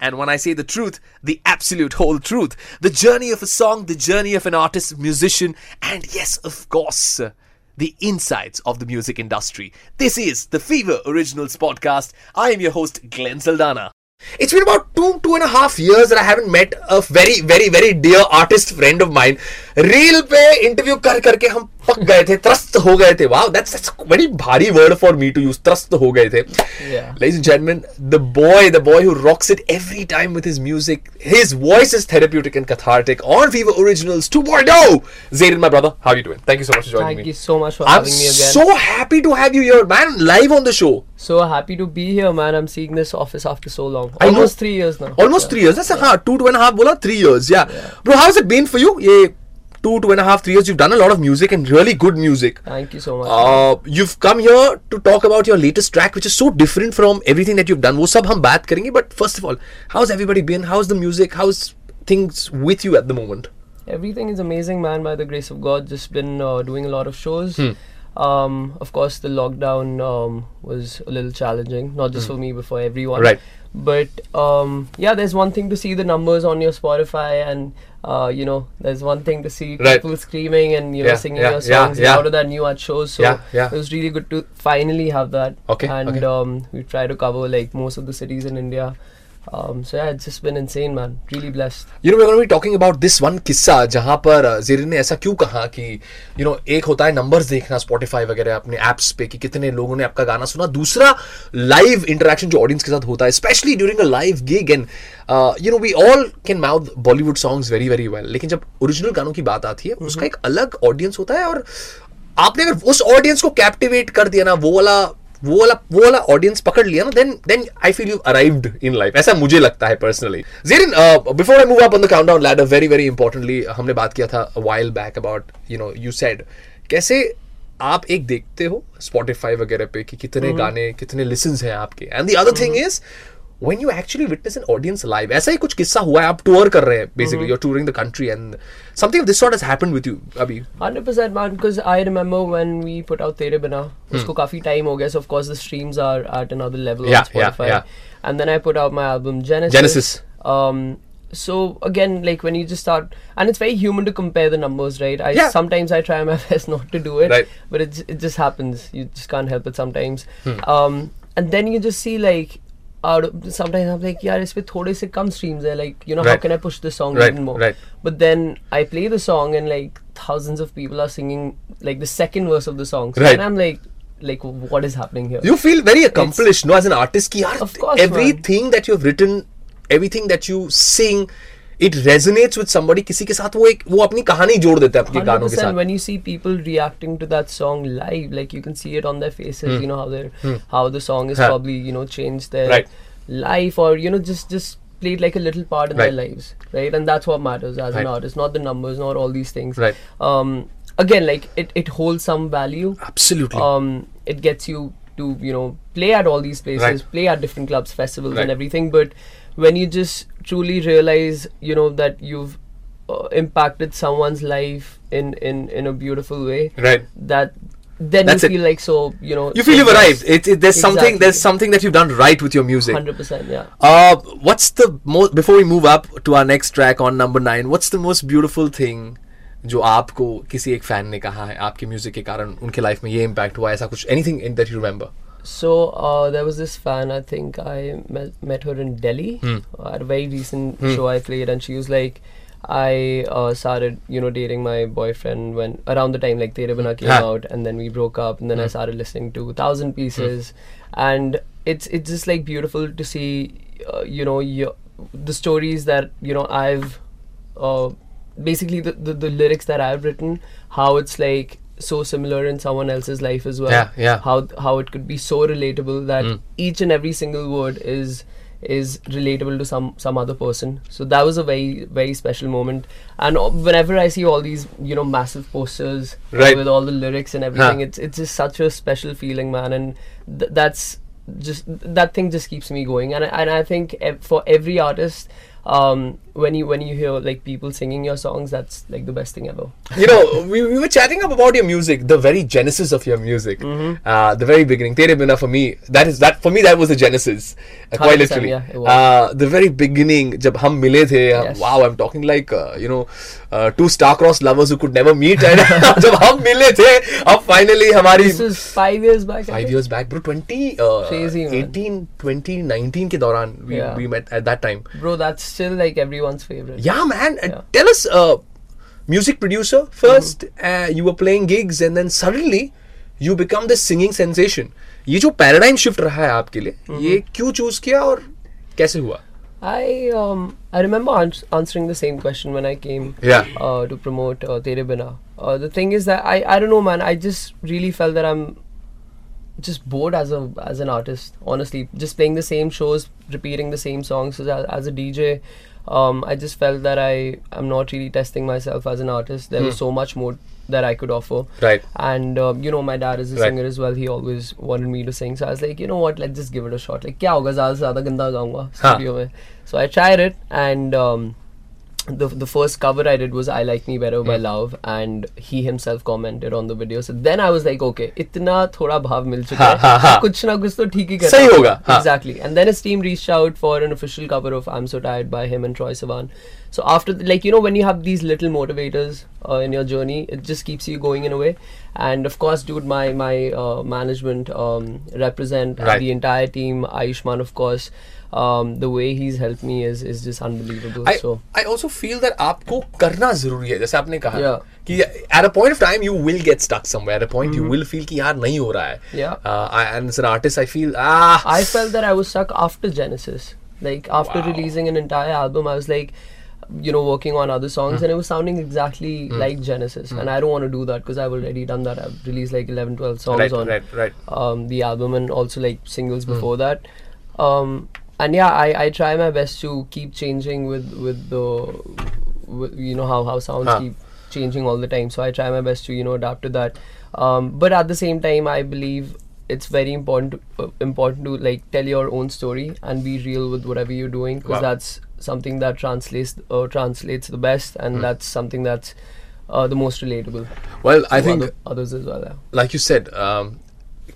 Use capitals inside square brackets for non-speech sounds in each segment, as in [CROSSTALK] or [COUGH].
and when I say the truth, the absolute whole truth. The journey of a song, the journey of an artist, musician, and yes, of course, the insights of the music industry. This is the Fever Originals podcast. I am your host, Glenn Saldanha. It's been about two, two and a half years that I haven't met a very, very, very dear artist friend of mine. Reel पे interview कर करके हम पक गए थे त्रस्त हो गए थे। वाह दैट्स दैट्स वेरी भारी word for me to use त्रस्त हो गए थे। Ladies and gentlemen the boy the boy who rocks it every time with his music his voice is therapeutic and cathartic on we were originals 2.0 Jerin my brother how you doing thank you so much for joining me thank you so much for having me again I am so happy to have you here man live on the show so happy to be here man. I'm seeing this office after so long. Almost know, three years now. Almost yeah. three years. That's yeah. a ha, two two and a half bola three years. Yeah. yeah. Bro how's it two, two and a half, three years. You've done a lot of music and really good music. Thank you so much. Uh, you've come here to talk about your latest track, which is so different from everything that you've done. वो सब हम बात करेंगे. But first of all, how's everybody been? How's the music? How's things with you at the moment? Everything is amazing, man. By the grace of God, just been uh, doing a lot of shows. Hmm. Um, of course, the lockdown um, was a little challenging, not just for me, but for everyone. Right. But um, yeah, there's one thing to see the numbers on your Spotify, and uh, you know, there's one thing to see Right. people screaming and you know Yeah, singing yeah, your songs yeah. of than new at shows. So it was really good to finally have that. Okay, And okay. um, we try to cover like most of the cities in India. Um, so yeah, it's just been insane, man. Really blessed. You know, we're going to be talking about this one किस्सा जहाँ पर uh, Jerin ने ऐसा क्यों कहा कि you know एक होता है नंबर्स देखना Spotify वगैरह अपने एप्स पे कि कितने लोगों ने आपका गाना सुना दूसरा लाइव इंटरेक्शन जो ऑडियंस के साथ होता है specially during a live gig and you know we all can mouth Bollywood songs very very well लेकिन जब ओरिजिनल गानों की बात आती है उसका एक अलग ऑडियंस होता है और आपने अगर उस ऑडियंस को कैप्टिवेट कर दिया ना वो वाला वो वाला वो वाला ऑडियंस पकड़ लिया ना then then I feel you arrived in life ऐसा मुझे लगता है personally Jerin before I move up on the countdown ladder very very importantly हमने बात किया था while back about you know you said कैसे आप एक देखते हो स्पॉटिफाई वगैरह पे कि कितने mm-hmm. गाने कितने लिसन्स हैं आपके? And the other thing is when you actually witness an audience live ऐसा ही कुछ किस्सा हुआ है आप टूर कर रहे हैं basically you're touring the country and something of this sort has happened with you अभी Hundred percent, man. Because I remember when we put out Tere Bina, उसको काफी time हो गया. So of course the streams are at another level Hmm. Yeah, on yeah, Spotify. yeah. And then I put out my album Genesis. Genesis. Um. So again, like when you just start, and it's very human to compare the numbers, right? I Yeah. sometimes I try my [LAUGHS] best not to do it, Right. but it j- it just happens. You just can't help it sometimes. Hmm. Um. And then you just see like. Out of, sometimes I'm like, yeah, इस पे थोड़े से कम streams है. Like, you know, how Right. can I push this song Right, even more? right. But then I play the song and like thousands of people are singing like the second verse of the song. So Right. And I'm like, like what is happening here? you feel very accomplished no as an artist Ki, yaar, Of course, everything man. that you have written everything that you sing it resonates with somebody किसी के साथ वो एक वो अपनी कहानी जोड़ देता है अपने गानों के 100% साथ when you see people reacting to that song live, like you can see it on their faces, Hmm. you know how they how the song is Huh. probably you know changed their Right. life or you know just just played like a little part in Right. their lives, right? And that's what matters as Right. an artist, not the numbers, not all these things. Right. Um, again, like it it holds some value. absolutely um, it gets you to you know play at all these places Right. play at different clubs festivals Right. and everything but when you just truly realize you know that you've uh, impacted someone's life in in in a beautiful way right that then That's you it. feel like so you know you feel you've so arrived it, it, there's something Exactly. there's something that you've done right with your music 100% yeah Uh, what's the most before we move up to our next track on number nine? What's the most beautiful thing जो आपको किसी एक fan ने कहा है आपके music के कारण उनके लाइफ में ये इम्पैक्ट हुआ ऐसा कुछ anything that you remember so uh, there was this fan. I think I met, met her in Delhi. Hmm. at a very recent show I played, and she was like, I uh, started, you know, dating my boyfriend when around the time like Tere Bina came out, and then we broke up, and then I started listening to Thousand Pieces, and it's it's just like beautiful to see, uh, you know, your, the stories that you know I've, uh, basically the, the the lyrics that I've written, how it's like so similar in someone else's life as well Yeah, yeah. how how it could be so relatable that Mm. each and every single word is is relatable to some some other person. So that was a very very special moment. And whenever I see all these you know massive posters Right. with all the lyrics and everything, Huh. it's it's just such a special feeling, man. And th- that's just that thing just keeps me going. And I, and I think ev- for every artist. Um, when you when you hear like people singing your songs that's like the best thing ever. You know we, we were chatting up about your music the very genesis of your music. Mm-hmm. uh, the very beginning. Tere bina for me that is that for me that was the genesis. Uh, quite literally. Yeah, uh, the very beginning jab hum mile the uh, yes. wow i'm talking like uh, you know uh, two star-crossed lovers who could never meet. And [LAUGHS] jab hum mile the ab finally hamari this is 5 years back 5 years back bro 20 Crazy, 18 20 19 ke dauran we, yeah. we met at that time. Bro that's still like everyone everyone's favorite. Yeah, man. And Yeah. tell us, uh, music producer 1st Mm-hmm. uh, you were playing gigs, and then suddenly you become this singing sensation. ये जो paradigm shift रहा है आपके लिए Mm-hmm. ये क्यों choose किया और कैसे हुआ I um I remember ans- answering the same question when I came Yeah. uh, to promote uh, Tere Bina. Uh, the thing is that I I don't know man I just really felt that I'm just bored as a as an artist honestly just playing the same shows repeating the same songs as, as a DJ um, I just felt that I am not really testing myself as an artist there was so much more that I could offer Right. and um, you know my dad is a Right. singer as well he always wanted me to sing so I was like you know what let's just give it a shot like क्या होगा ज़्यादा से ज़्यादा गंदा गाऊंगा हाँ. studio में so I tried it and um, the, the first cover I did was I Like Me Better by yeah. Lauv and he himself commented on the video. So then I was like, okay, itna thoda bhav mil chuka Kuch na kuch to theek hi Sahi hoga. Exactly. And then his team reached out for an official cover of I'm So Tired by him and Troye Sivan. So after, the, like, you know, when you have these little motivators uh, in your journey, it just keeps you going in a way. And of course, dude, my, my uh, management um, represent right. the entire team, Aishman of course um, the way he's helped me is is just unbelievable I, so I also feel that आपको करना जरूरी है जैसे आपने कहा Yeah. कि at a point of time you will get stuck somewhere at a point you will feel कि यार नहीं हो रहा है Mm-hmm. Yeah. uh, I, and as an artist I feel ah I felt that I was stuck after Genesis. Like after Wow. releasing an entire album, I was like, you know, working on other songs, Hmm. and it was sounding exactly like Genesis. And I don't want to do that because I've already done that. I've released like 11, 12 songs right on right right um, the album and also like singles Hmm. before that. Um, and yeah, I, I try my best to keep changing with with the with, you know how how sounds Huh. keep changing all the time. So I try my best to you know adapt to that. Um, but at the same time, I believe it's very important to, uh, important to like tell your own story and be real with whatever you're doing because Wow. that's something that translates uh, translates the best and that's something that's uh, the most relatable well I think other, others as well. Yeah. like you said, um,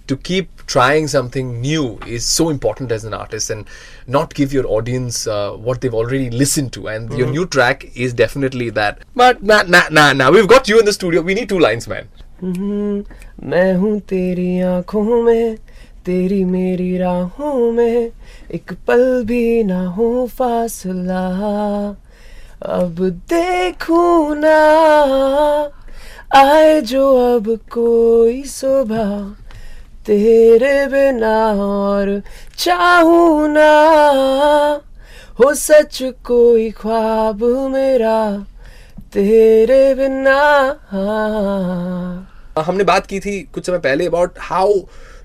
to keep trying something new is so important as an artist and not give your audience uh, what they've already listened to. And your new track is definitely that. But nah, nah, nah, nah. We've got you in the studio. We need two lines, man. हम्म, मैं हूँ तेरी आंखों में तेरी मेरी राहों में एक पल भी ना हो फासला अब देखूं ना आए जो अब कोई सुबह तेरे बिना और चाहू ना। हो सच कोई ख्वाब मेरा तेरे बिना। हाँ, हमने बात की थी कुछ समय पहले about how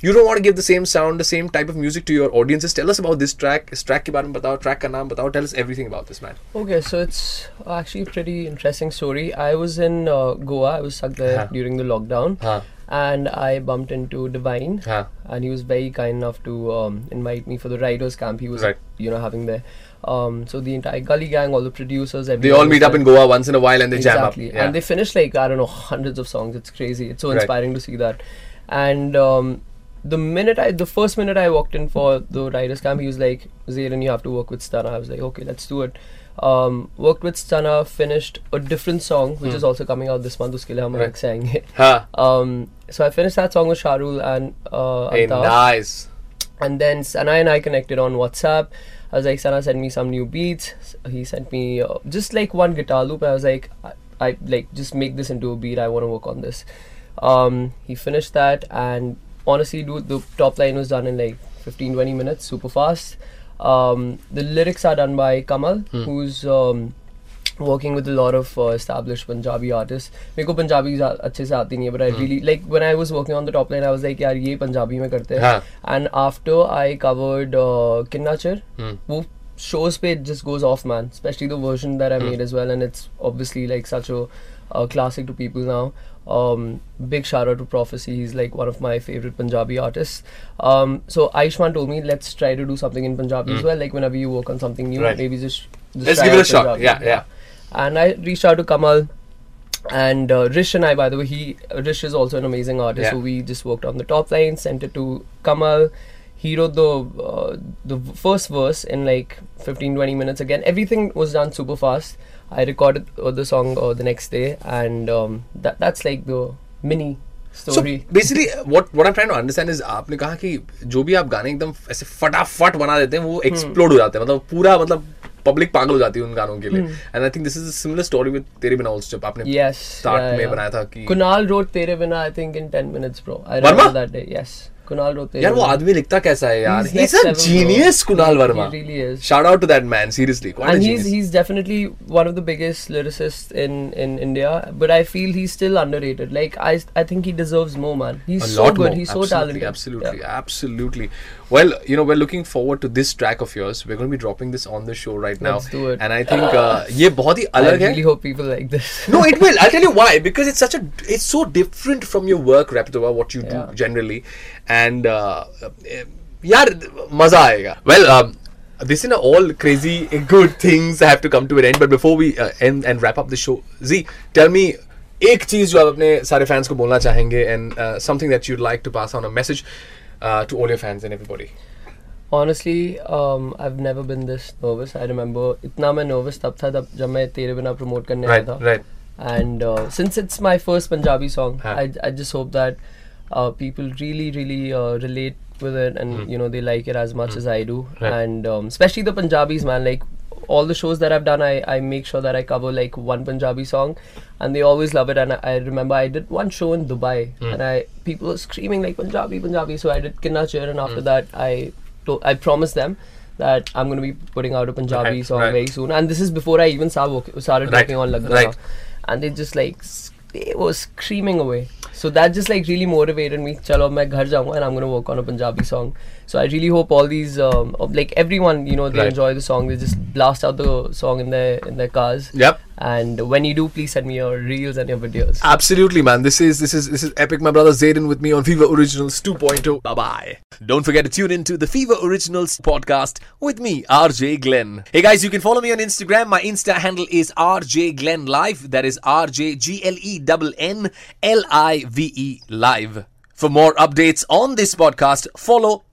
you don't want give the same sound the same type of music to your audience tell us about this track इस ट्रैक के बारे में बताओ ट्रैक का नाम बताओ tell us everything about this man okay so it's actually pretty interesting story I was in Goa I was stuck there during the lockdown during the lockdown, हाँ, and I bumped into Divine, हाँ. and he was very kind enough to um, invite me for the writers' camp. He was, Right. you know, having there. Um, so the entire Gully Gang, all the producers, They all meet up in Goa once in a while and they exactly. jam up. And they finish like I don't know hundreds of songs. It's crazy. It's so Right. inspiring to see that. And um, the minute I, the first minute I walked in for the writers camp, he was like, "Zaeden, you have to work with Stunna." I was like, "Okay, let's do it." Um, worked with Stunna, finished a different song, which is also coming out this month. Uske liye Hmm. Right. saying it. Um, so I finished that song with Sharul and uh, Hey, nice. And then Sana and I connected on WhatsApp. I was like, Sana sent me some new beats. He sent me uh, just like one guitar loop. I was like, I, I like just make this into a beat. I want to work on this. Um, he finished that, and honestly, dude, the top line was done in like 15 20 minutes, super fast. Um, the lyrics are done by Kamal, hmm. who's um, working with a lot of uh, established Punjabi artists. Meko Punjabi Punjabi अच्छे से आती नहीं है but I hmm. really like when I was working on the top line I was like "Yar, ये Punjabi में करते हैं and after I covered uh, Kinna Chir hmm. वो shows पे it just goes off man especially the version that I hmm. made as well and it's obviously like such a classic to people now um, big shout out to PropheC. He's like one of my favorite Punjabi artists. Um, so Aishman told me let's try to do something in Punjabi as well. Like whenever you work on something new, Hmm. Right. maybe just, just Let's give it a shot. Yeah, yeah. And I reached out to Kamal. And uh, Rish and I, by the way, he Rish is also an amazing artist. Yeah. So we just worked on the top line, sent it to Kamal. He wrote the uh, the first verse in like 15 20 minutes. Again, everything was done super fast. I recorded uh, the song uh, the next day, and um, that that's like the mini story. So basically, what what I'm trying to understand is आपने कहा कि जो भी आप गाने एकदम ऐसे फटाफट बना देते हैं वो हम्म। एक्सप्लोड हो जाते हैं मतलब पूरा मतलब पब्लिक पागल हो जाती है उन गानों के लिए and I think this is similar story with Tere Bina also जब आपने Hmm. yes. स्टार्ट yeah, में yeah. बनाया था कि Kunal wrote Tere Bina, I think, in 10 minutes, bro. I Verma? remember that day. Kunal रोते यार वो आदमी लिखता कैसा है यार? He is a genius Kunal Verma. Really is shout out to that man seriously what and he is definitely one of the biggest lyricist in in India but I feel he still underrated like I I think he deserves more man he is so good he is so talented absolutely absolutely well you know we are looking forward to this track of yours we are gonna be dropping this on the show right now and I think ये बहुत ही अलग है। I hope people like this no it will I tell you why because it's such a it's so different from your work Rapido what you do generally uh, uh, यार मजा आएगा. Well, um, this is all crazy good things I have to come to an end. But before we uh, end and wrap up the show, Z, tell me एक चीज जो आप अपने सारे fans को बोलना चाहेंगे and uh, something that you'd like to pass on a message uh, to all your fans and everybody. Honestly, um, I've never been this nervous. I remember इतना मैं nervous तब था तब जब मैं तेरे बिना promote करने आया Right, था. right. And uh, since it's my first Punjabi song, Huh. I I just hope that uh, people really really uh, relate with it and you know they like it as much as I do. Hmm. Right. And um, especially the Punjabis, man. Like all the shows that I've done, I I make sure that I cover like one Punjabi song, and they always love it. And I, I remember I did one show in Dubai, Hmm. and I people were screaming like Punjabi Punjabi. So I did Kinna Chir, and Hmm. after that I to- I promised them. That I'm going to be putting out a Punjabi Right, song right. very soon, and this is before I even started Right, working on Lagna right. and they just like they were screaming away. So that just like really motivated me. Chalo, main ghar and I'm gonna work on a Punjabi song. So I really hope all these um, of- like everyone you know they Right. enjoy the song. They just blast out the song in their in their cars. Yep. And when you do, please send me your reels and your videos. Absolutely, man. This is this is this is epic. My brother Zaeden with me on Fever Originals 2.0. Bye bye. Don't forget to tune in to the Fever Originals podcast with me, RJ Glenn. Hey guys, you can follow me on Instagram. My Insta handle is RJ Glenn Live. That is R J G L E N N L I V E Live. For more updates on this podcast, follow